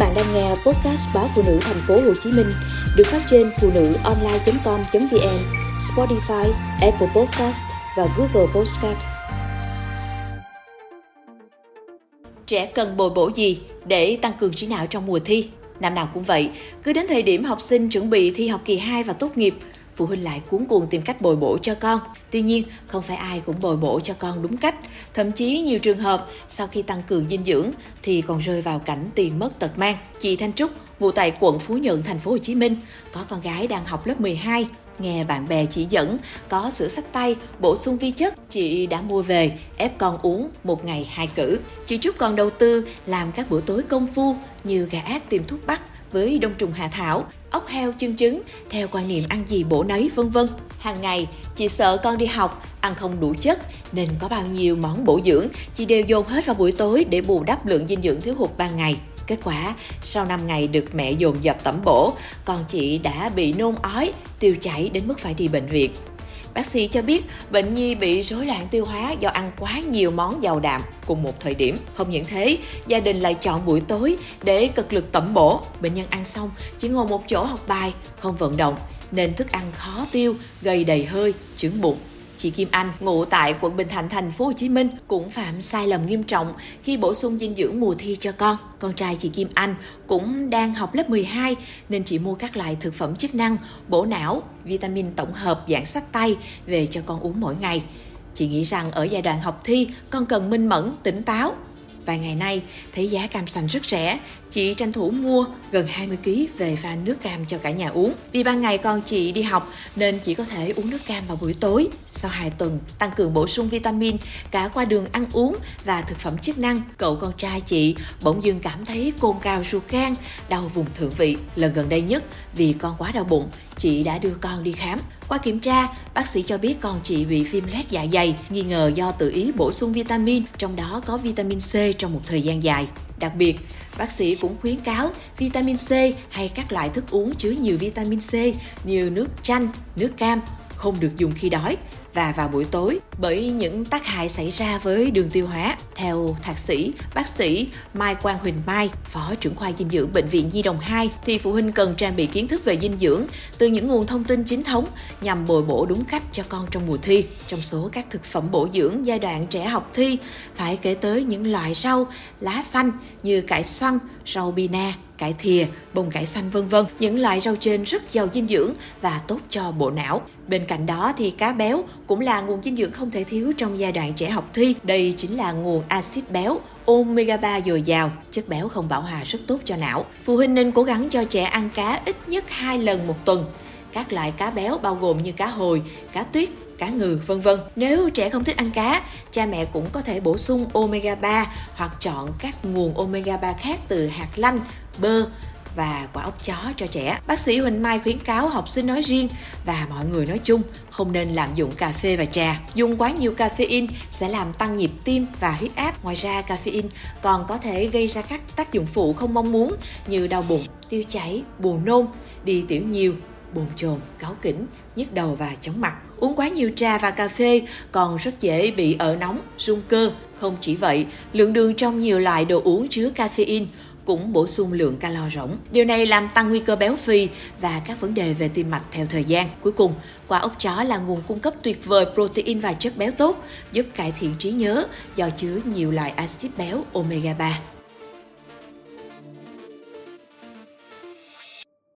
bạn đang nghe podcast báo phụ nữ thành phố Hồ Chí Minh được phát trên phụ nữ online.com.vn, Spotify, Apple Podcast và Google Podcast. Trẻ cần bồi bổ gì để tăng cường trí não trong mùa thi? Năm nào cũng vậy, cứ đến thời điểm học sinh chuẩn bị thi học kỳ 2 và tốt nghiệp, phụ huynh lại cuốn cuồng tìm cách bồi bổ cho con. Tuy nhiên, không phải ai cũng bồi bổ cho con đúng cách. Thậm chí nhiều trường hợp sau khi tăng cường dinh dưỡng thì còn rơi vào cảnh tiền mất tật mang. Chị Thanh Trúc, ngụ tại quận Phú Nhuận, thành phố Hồ Chí Minh, có con gái đang học lớp 12 nghe bạn bè chỉ dẫn, có sữa sách tay, bổ sung vi chất, chị đã mua về, ép con uống một ngày hai cử. Chị trúc còn đầu tư, làm các bữa tối công phu như gà ác tìm thuốc bắc với đông trùng hạ thảo, ốc heo chân trứng, theo quan niệm ăn gì bổ nấy, vân vân. Hàng ngày, chị sợ con đi học, ăn không đủ chất, nên có bao nhiêu món bổ dưỡng, chị đều dồn hết vào buổi tối để bù đắp lượng dinh dưỡng thiếu hụt ban ngày. Kết quả, sau 5 ngày được mẹ dồn dập tẩm bổ, con chị đã bị nôn ói, tiêu chảy đến mức phải đi bệnh viện. Bác sĩ cho biết bệnh nhi bị rối loạn tiêu hóa do ăn quá nhiều món giàu đạm cùng một thời điểm. Không những thế, gia đình lại chọn buổi tối để cực lực tẩm bổ. Bệnh nhân ăn xong chỉ ngồi một chỗ học bài, không vận động nên thức ăn khó tiêu, gây đầy hơi, chứng bụng. Chị Kim Anh, ngụ tại quận Bình Thạnh, thành phố Hồ Chí Minh cũng phạm sai lầm nghiêm trọng khi bổ sung dinh dưỡng mùa thi cho con. Con trai chị Kim Anh cũng đang học lớp 12 nên chị mua các loại thực phẩm chức năng, bổ não, vitamin tổng hợp dạng sách tay về cho con uống mỗi ngày. Chị nghĩ rằng ở giai đoạn học thi, con cần minh mẫn, tỉnh táo, Vài ngày nay, thấy giá cam sành rất rẻ, chị tranh thủ mua gần 20 kg về pha nước cam cho cả nhà uống. Vì ban ngày con chị đi học nên chỉ có thể uống nước cam vào buổi tối. Sau 2 tuần tăng cường bổ sung vitamin cả qua đường ăn uống và thực phẩm chức năng, cậu con trai chị bỗng dưng cảm thấy cồn cao ruột gan, đau vùng thượng vị. Lần gần đây nhất vì con quá đau bụng, chị đã đưa con đi khám. Qua kiểm tra, bác sĩ cho biết con chị bị viêm loét dạ dày, nghi ngờ do tự ý bổ sung vitamin, trong đó có vitamin C trong một thời gian dài. Đặc biệt, bác sĩ cũng khuyến cáo vitamin C hay các loại thức uống chứa nhiều vitamin C như nước chanh, nước cam không được dùng khi đói và vào buổi tối bởi những tác hại xảy ra với đường tiêu hóa. Theo thạc sĩ, bác sĩ Mai Quang Huỳnh Mai, Phó trưởng khoa dinh dưỡng Bệnh viện Nhi Đồng 2, thì phụ huynh cần trang bị kiến thức về dinh dưỡng từ những nguồn thông tin chính thống nhằm bồi bổ đúng cách cho con trong mùa thi. Trong số các thực phẩm bổ dưỡng giai đoạn trẻ học thi, phải kể tới những loại rau, lá xanh như cải xoăn, rau bina, cải thìa, bông cải xanh vân vân. Những loại rau trên rất giàu dinh dưỡng và tốt cho bộ não. Bên cạnh đó thì cá béo cũng là nguồn dinh dưỡng không thể thiếu trong giai đoạn trẻ học thi. Đây chính là nguồn axit béo omega 3 dồi dào, chất béo không bão hòa rất tốt cho não. Phụ huynh nên cố gắng cho trẻ ăn cá ít nhất 2 lần một tuần. Các loại cá béo bao gồm như cá hồi, cá tuyết, cá ngừ vân vân. Nếu trẻ không thích ăn cá, cha mẹ cũng có thể bổ sung omega 3 hoặc chọn các nguồn omega 3 khác từ hạt lanh, bơ, và quả ốc chó cho trẻ. Bác sĩ Huỳnh Mai khuyến cáo học sinh nói riêng và mọi người nói chung không nên lạm dụng cà phê và trà. Dùng quá nhiều caffeine sẽ làm tăng nhịp tim và huyết áp. Ngoài ra, caffeine còn có thể gây ra các tác dụng phụ không mong muốn như đau bụng, tiêu chảy, buồn nôn, đi tiểu nhiều, bồn chồn, cáu kỉnh, nhức đầu và chóng mặt. Uống quá nhiều trà và cà phê còn rất dễ bị ở nóng, rung cơ. Không chỉ vậy, lượng đường trong nhiều loại đồ uống chứa caffeine cũng bổ sung lượng calo rỗng. Điều này làm tăng nguy cơ béo phì và các vấn đề về tim mạch theo thời gian. Cuối cùng, quả ốc chó là nguồn cung cấp tuyệt vời protein và chất béo tốt, giúp cải thiện trí nhớ do chứa nhiều loại axit béo omega 3.